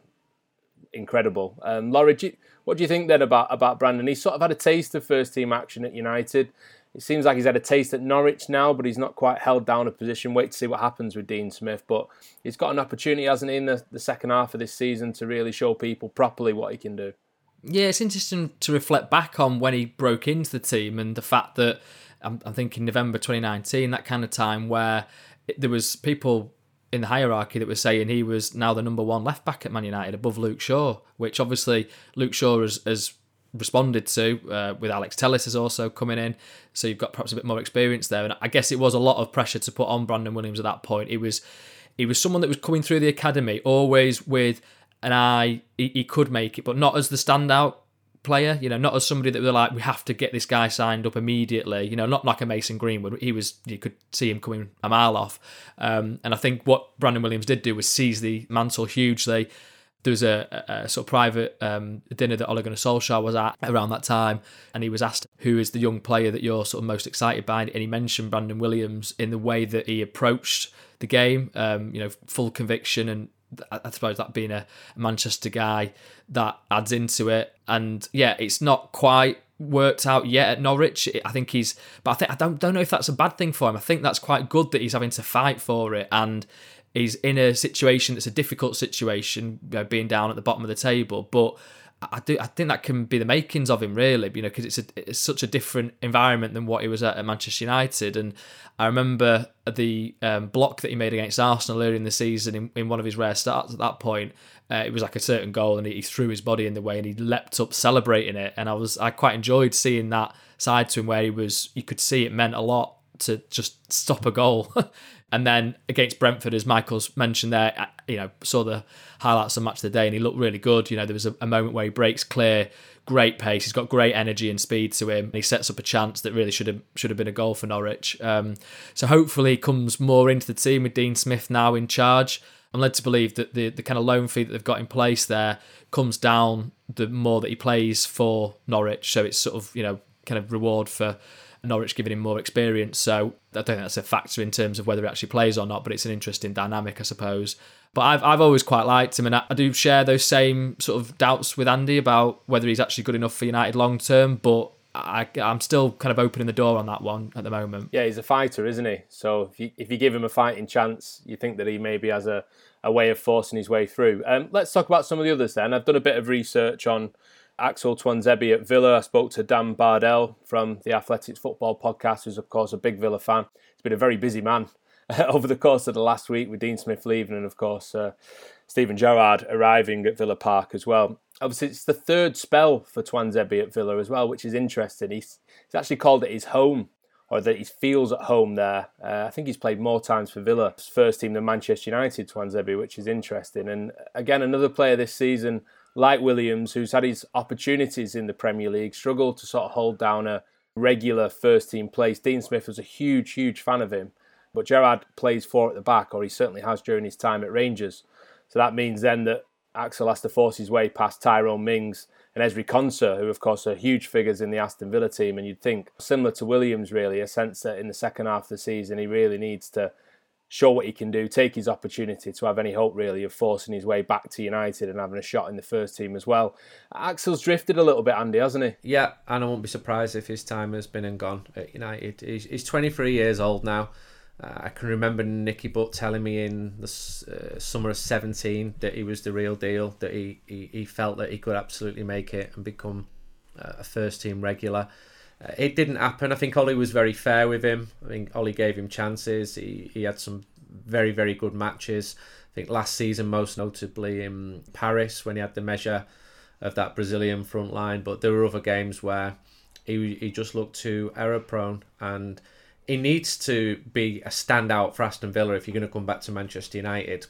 incredible. Um, Laurie, do you, what do you think then about about Brandon? He sort of had a taste of first team action at United it seems like he's had a taste at Norwich now, but he's not quite held down a position. Wait to see what happens with Dean Smith. But he's got an opportunity, hasn't he, in the, the second half of this season to really show people properly what he can do.
Yeah, it's interesting to reflect back on when he broke into the team and the fact that I'm, I'm thinking November 2019, that kind of time where there was people in the hierarchy that was saying he was now the number one left back at Man United above Luke Shaw, which obviously Luke Shaw has, has responded to uh, with Alex Telles is also coming in. So you've got perhaps a bit more experience there. And I guess it was a lot of pressure to put on Brandon Williams at that point. He was he was someone that was coming through the academy always with an eye. He, he could make it, but not as the standout player. You know, not as somebody that we're like, we have to get this guy signed up immediately. You know, not like a Mason Greenwood. He was, you could see him coming a mile off. Um, and I think what Brandon Williams did do was seize the mantle hugely there was a, a, a sort of private um, dinner that Ole Gunnar Solskjaer was at around that time, and he was asked who is the young player that you're sort of most excited by, and he mentioned Brandon Williams in the way that he approached the game. Um, you know, full conviction, and I suppose that being a Manchester guy that adds into it. And yeah, it's not quite worked out yet at Norwich. I think he's, but I think I don't don't know if that's a bad thing for him. I think that's quite good that he's having to fight for it and he's in a situation that's a difficult situation, you know, being down at the bottom of the table. But I do, I think that can be the makings of him, really, you know, because it's, a, it's such a different environment than what he was at, at Manchester United. And I remember the um, block that he made against Arsenal earlier in the season in, in one of his rare starts at that point. Uh, it was like a certain goal, and he, he threw his body in the way, and he leapt up celebrating it. And I was, I quite enjoyed seeing that side to him, where he was, you could see it meant a lot to just stop a goal And then against Brentford, as Michael's mentioned there, uh, you know, saw the highlights of match of the day and he looked really good. You know, there was a, a moment where he breaks clear, great pace. He's got great energy and speed to him. And he sets up a chance that really should have should have been a goal for Norwich. Um, so hopefully he comes more into the team with Dean Smith now in charge. I'm led to believe that the, the kind of loan fee that they've got in place there comes down the more that he plays for Norwich. So it's sort of, you know, kind of reward for Norwich giving him more experience. So I don't think that's a factor in terms of whether he actually plays or not, but it's an interesting dynamic, I suppose. But I've, I've always quite liked him, and I, I do share those same sort of doubts with Andy about whether he's actually good enough for United long term. But I, I'm still kind of opening the door on that one at the moment.
Yeah, he's a fighter, isn't he? So if you, if you give him a fighting chance, you think that he maybe has a, a way of forcing his way through. Um, let's talk about some of the others then. I've done a bit of research on Axel Tuanzebe at Villa. I spoke to Dan Bardell from the Athletics Football Podcast, who's of course a big Villa fan. He's been a very busy man over the course of the last week with Dean Smith leaving and of course uh, Steven Gerrard arriving at Villa Park as well. Obviously, it's the third spell for Tuanzebe at Villa as well, which is interesting. He's, he's actually called it his home or that he feels at home there. Uh, I think he's played more times for Villa's first team than Manchester United, Tuanzebe, which is interesting. And again, another player this season like Williams, who's had his opportunities in the Premier League, struggled to sort of hold down a regular first team place. Dean Smith was a huge, huge fan of him, but Gerrard plays four at the back, or he certainly has during his time at Rangers. So that means then that Axel has to force his way past Tyrone Mings and Ezri Konsa, who of course are huge figures in the Aston Villa team. And you'd think, similar to Williams, really, a sense that in the second half of the season he really needs to show what he can do, take his opportunity to have any hope really of forcing his way back to United and having a shot in the first team as well. Axel's drifted a little bit, Andy, hasn't he?
Yeah, and I won't be surprised if his time has been and gone at United. He's, he's 23 years old now. Uh, I can remember Nicky Butt telling me in the uh, summer of 17 that he was the real deal, that he, he, he felt that he could absolutely make it and become uh, a first team regular. Uh, it didn't happen. I think Ollie was very fair with him. I think Ollie gave him chances. He, he had some very, very good matches. I think last season, most notably in Paris, when he had the measure of that Brazilian front line. But there were other games where he, he just looked too error prone. And he needs to be a standout for Aston Villa if you're going to come back to Manchester United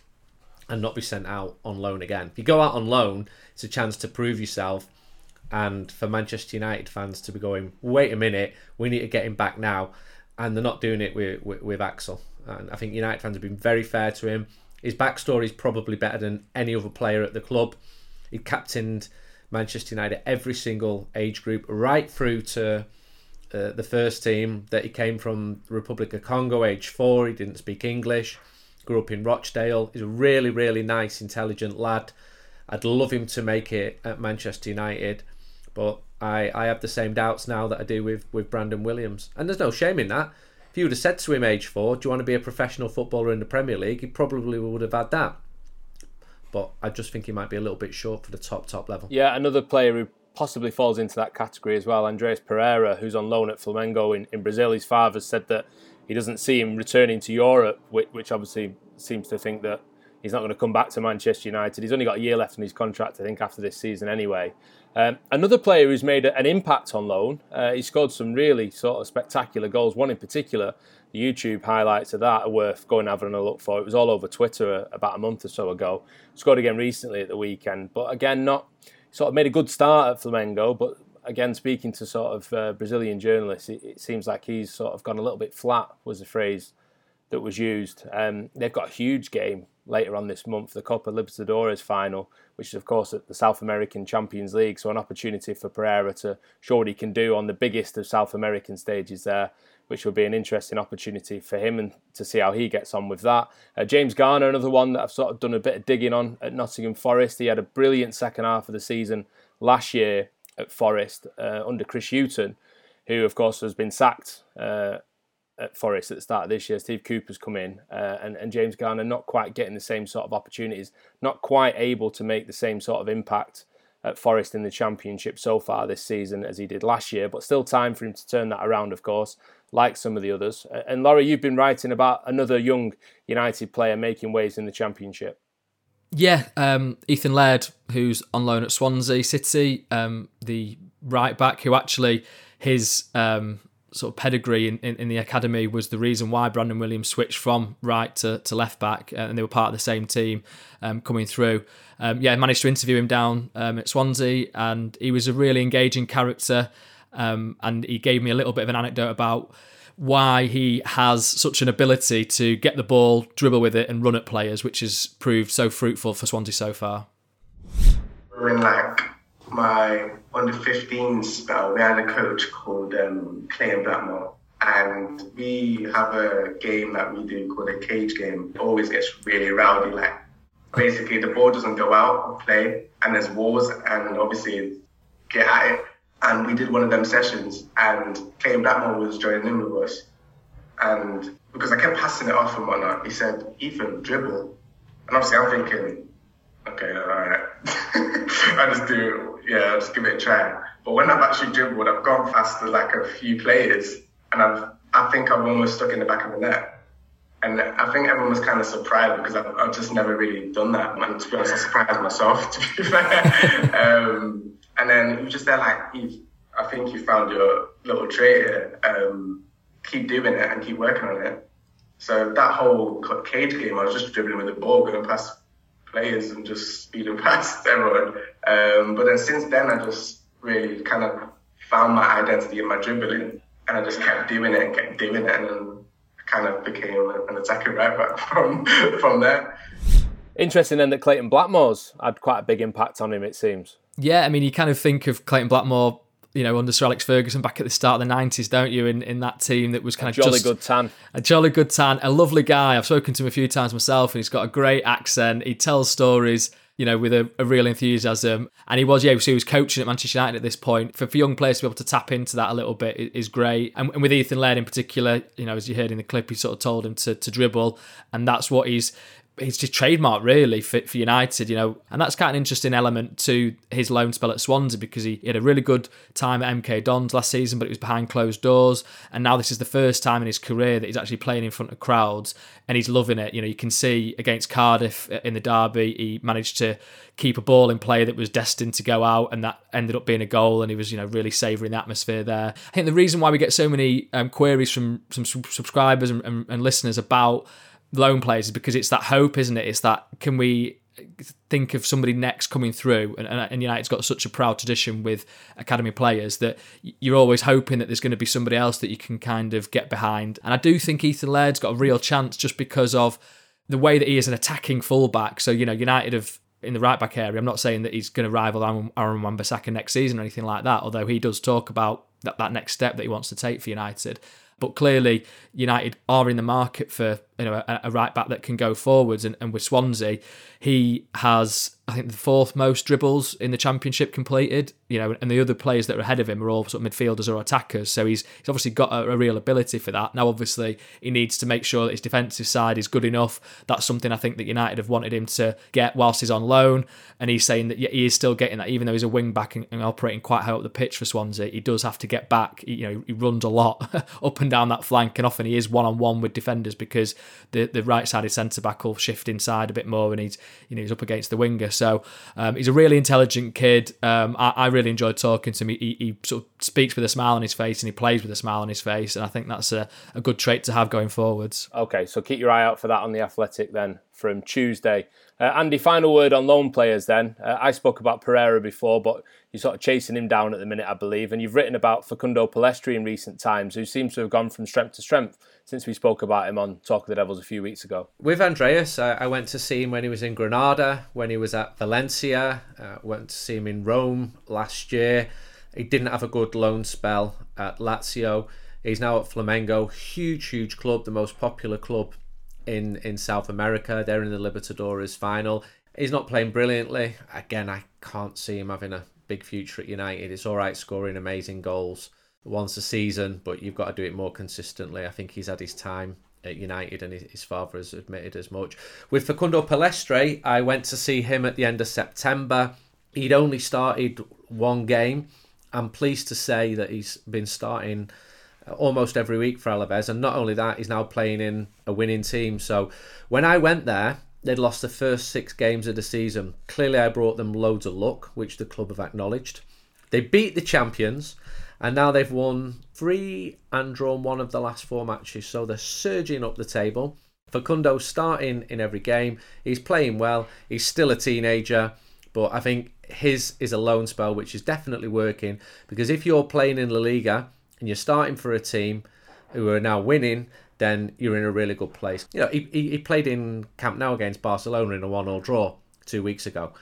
and not be sent out on loan again. If you go out on loan, it's a chance to prove yourself and for Manchester United fans to be going, wait a minute, we need to get him back now, and they're not doing it with with, with Axel. And I think United fans have been very fair to him. His backstory is probably better than any other player at the club. He captained Manchester United every single age group, right through to uh, the first team that he came from Republic of Congo, age four. He didn't speak English. Grew up in Rochdale. He's a really, really nice, intelligent lad. I'd love him to make it at Manchester United. But I, I have the same doubts now that I do with, with Brandon Williams. And there's no shame in that. If you would have said to him age four, do you want to be a professional footballer in the Premier League, he probably would have had that. But I just think he might be a little bit short for the top, top level.
Yeah, another player who possibly falls into that category as well, Andreas Pereira, who's on loan at Flamengo in, in Brazil. His father said that he doesn't see him returning to Europe, which, which obviously seems to think that he's not going to come back to Manchester United. He's only got a year left on his contract, I think, after this season anyway. Um, another player who's made an impact on loan, uh, he scored some really sort of spectacular goals. One in particular, the YouTube highlights of that are worth going and having a look for. It was all over Twitter uh, about a month or so ago. Scored again recently at the weekend, but again, not sort of made a good start at Flamengo, but again, speaking to sort of uh, Brazilian journalists, it, it, seems like he's sort of gone a little bit flat, was the phrase that was used. Um, they've got a huge game later on this month, the Copa Libertadores final, which is, of course, at the South American Champions League. So, an opportunity for Pereira to show what he can do on the biggest of South American stages there, which will be an interesting opportunity for him and to see how he gets on with that. Uh, James Garner, another one that I've sort of done a bit of digging on at Nottingham Forest. He had a brilliant second half of the season last year at Forest uh, under Chris Hughton, who, of course, has been sacked. Uh, at Forest at the start of this year. Steve Cooper's come in, uh, and, and James Garner not quite getting the same sort of opportunities, not quite able to make the same sort of impact at Forest in the Championship so far this season as he did last year, but still time for him to turn that around, of course, like some of the others. And Laurie, you've been writing about another young United player making waves in the Championship.
Yeah, um, Ethan Laird, who's on loan at Swansea City, um, the right back, who actually his um, sort of pedigree in, in, in, the academy was the reason why Brandon Williams switched from right to, to left back, uh, and they were part of the same team um, coming through. Um, yeah, I managed to interview him down um, at Swansea, and he was a really engaging character. Um, and he gave me a little bit of an anecdote about why he has such an ability to get the ball, dribble with it, and run at players, which has proved so fruitful for Swansea so far.
We're in my under 15 spell, we had a coach called um, Clayton Blackmore. And we have a game that we do called a cage game. It always gets really rowdy. Like, basically, the ball doesn't go out and play, and there's walls, and obviously, get at it. And we did one of them sessions, and Clayton Blackmore was joining in with us. And because I kept passing it off and whatnot, he said, Ethan, dribble. And obviously, I'm thinking, okay, all right. I just do, yeah, I'll just give it a try. But when I've actually dribbled, I've gone past like a few players, and I've, I think I've almost stuck in the back of the net. And I think everyone was kind of surprised because I've, I've just never really done that. And to be honest, I surprised myself, to be fair. um, and then he was just there like. I think you found your little trait here. Um, keep doing it and keep working on it. So that whole cage game, I was just dribbling with the ball, going past players and just speeding past everyone. Um, but then since then, I just really kind of found my identity in my dribbling, and I just kept doing it and kept doing it, and then kind of became an attacking right back from from there.
Interesting then that Clayton Blackmore's had quite a big impact on him, it seems.
Yeah, I mean, you kind of think of Clayton Blackmore you know, under Sir Alex Ferguson back at the start of the nineties, don't you? In in that team that was kind
a
of
jolly
just,
good tan,
a jolly good tan, a lovely guy. I've spoken to him a few times myself, and he's got a great accent. He tells stories, you know, with a, a real enthusiasm. And he was, yeah, so he was coaching at Manchester United at this point. For, for young players to be able to tap into that a little bit is, is great. And, and, with Ethan Laird in particular, you know, as you heard in the clip, he sort of told him to, to dribble, and that's what he's it's just trademark really for, for United, you know, and that's kind of an interesting element to his loan spell at Swansea because he, he, had a really good time at MK Dons last season, but it was behind closed doors, and now this is the first time in his career that he's actually playing in front of crowds, and he's loving it. You know, you can see against Cardiff in the derby, he managed to keep a ball in play that was destined to go out, and that ended up being a goal, and he was you know really savouring the atmosphere there. I think the reason why we get so many um, queries from some subscribers and, and, and listeners about loan players is because it's that hope, isn't it? It's that can we think of somebody next coming through? And, and United's got such a proud tradition with academy players that you're always hoping that there's going to be somebody else that you can kind of get behind. And I do think Ethan Laird's got a real chance just because of the way that he is an attacking fullback. So you know United have in the right back area I'm not saying that he's going to rival Aaron Wan-Bissaka next season or anything like that although he does talk about that, that next step that he wants to take for United. But clearly, United are in the market for you know a, a right back that can go forwards, and, and with Swansea, he has I think the fourth most dribbles in the championship completed. You know, and the other players that are ahead of him are all sort of midfielders or attackers. So he's he's obviously got a, a, real ability for that. Now, obviously, he needs to make sure that his defensive side is good enough. That's something I think that United have wanted him to get whilst he's on loan. And he's saying that he is still getting that, even though he's a wing back and, and operating quite high up the pitch for Swansea. He does have to get back. He, you know, he runs a lot up and down that flank, and often he is one on one with defenders because the the right sided centre back will shift inside a bit more, and he's you know he's up against the winger. So um, he's a really intelligent kid. Um, I, I, really enjoyed talking to him. He, he, sort of speaks with a smile on his face and he plays with a smile on his face, and I think that's a, a good trait to have going forwards.
Okay, so keep your eye out for that on the Athletic then from Tuesday. Uh, Andy, final word on loan players then. Uh, I spoke about Pereira before, but you're sort of chasing him down at the minute, I believe. And you've written about Facundo Pellistri in recent times, who seems to have gone from strength to strength since we spoke about him on Talk of the Devils a few weeks ago.
With Andreas, I, I went to see him when he was in Granada, when he was at Valencia, uh, went to see him in Rome last year. He didn't have a good loan spell at Lazio. He's now at Flamengo, huge, huge club, the most popular club in in South America. They're in the Libertadores final. He's not playing brilliantly. Again, I can't see him having a big future at United. It's all right scoring amazing goals once a season, but you've got to do it more consistently. I think he's had his time at United, and his father has admitted as much. With Facundo Pellistri, I went to see him at the end of September. He'd only started one game. I'm pleased to say that he's been starting uh, almost every week for Alaves, and not only that, he's now playing in a winning team. So when I went there, they'd lost the first six games of the season. Clearly, I brought them loads of luck, which the club have acknowledged. They beat the champions, and now they've won three and drawn one of the last four matches. So they're surging up the table. Facundo starting in every game. He's playing well. He's still a teenager, but I think his is a loan spell, which is definitely working because if you're playing in La Liga and you're starting for a team who are now winning, then you're in a really good place. You know, he, he, he played in Camp Nou against Barcelona in a one-all draw two weeks ago.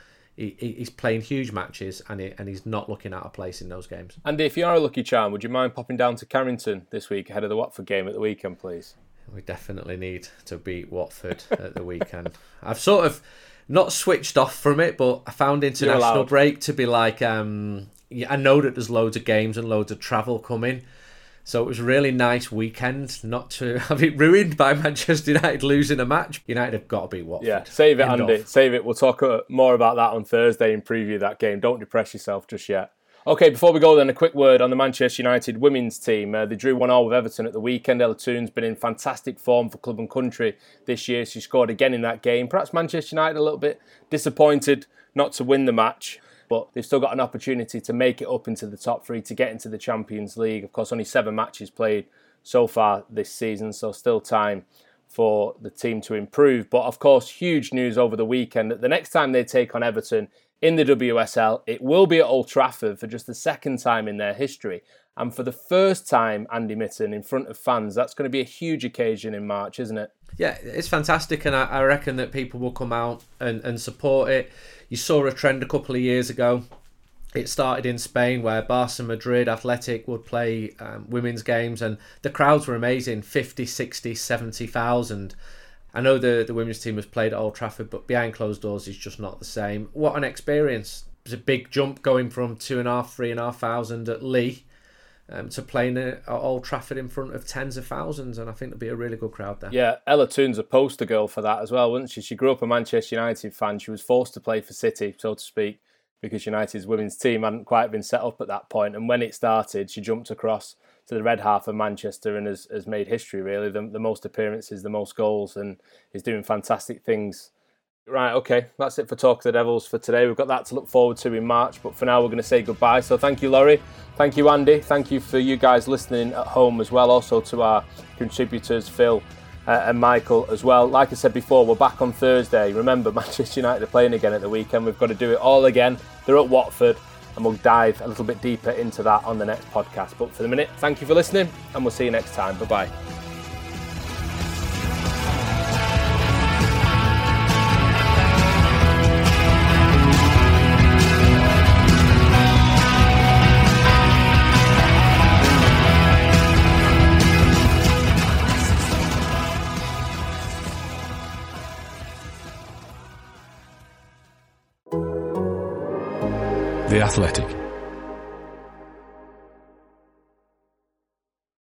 He, he's playing huge matches and he, and he's not looking out of place in those games.
Andy, if you are a lucky charm, would you mind popping down to Carrington this week ahead of the Watford game at the weekend, please?
We definitely need to beat Watford at the weekend. I've sort of not switched off from it, but I found international break to be like, um, I know that there's loads of games and loads of travel coming. So it was a really nice weekend not to have it ruined by Manchester United losing a match. United have got to be Watford.
Yeah, save it,
End
Andy.
off.
Save it. We'll talk uh, more about that on Thursday and preview that game. Don't depress yourself just yet. Okay, before we go, then a quick word on the Manchester United women's team. Uh, they drew one all with Everton at the weekend. Ella Toone's been in fantastic form for club and country this year. She scored again in that game. Perhaps Manchester United a little bit disappointed not to win the match, but they've still got an opportunity to make it up into the top three to get into the Champions League. Of course, only seven matches played so far this season, so still time for the team to improve. But of course, huge news over the weekend that the next time they take on Everton in the WSL, it will be at Old Trafford for just the second time in their history. And for the first time, Andy Mitten, in front of fans, that's going to be a huge occasion in March, isn't it?
Yeah, it's fantastic, and I, I reckon that people will come out and, and support it. You saw a trend a couple of years ago. It started in Spain where Barca, Madrid, Athletic would play um, women's games, and the crowds were amazing 50, 60, 70,000. I know the, the women's team has played at Old Trafford, but behind closed doors is just not the same. What an experience! It's a big jump going from two and a half, three and a half thousand at Leigh um, to playing at Old Trafford in front of tens of thousands, and I think there'll be a really good crowd there.
Yeah, Ella Toone's a poster girl for that as well, wasn't she? She grew up a Manchester United fan. She was forced to play for City, so to speak, because United's women's team hadn't quite been set up at that point. And when it started, she jumped across to the red half of Manchester and has, has made history, really. The, the most appearances, the most goals, and is doing fantastic things. Right, okay, that's it for Talk of the Devils for today. We've got that to look forward to in March, but for now, we're going to say goodbye. So, thank you, Laurie. Thank you, Andy. Thank you for you guys listening at home as well. Also, to our contributors, Phil uh, and Michael, as well. Like I said before, we're back on Thursday. Remember, Manchester United are playing again at the weekend. We've got to do it all again. They're at Watford, and we'll dive a little bit deeper into that on the next podcast. But for the minute, thank you for listening, and we'll see you next time. Bye bye.
Athletic.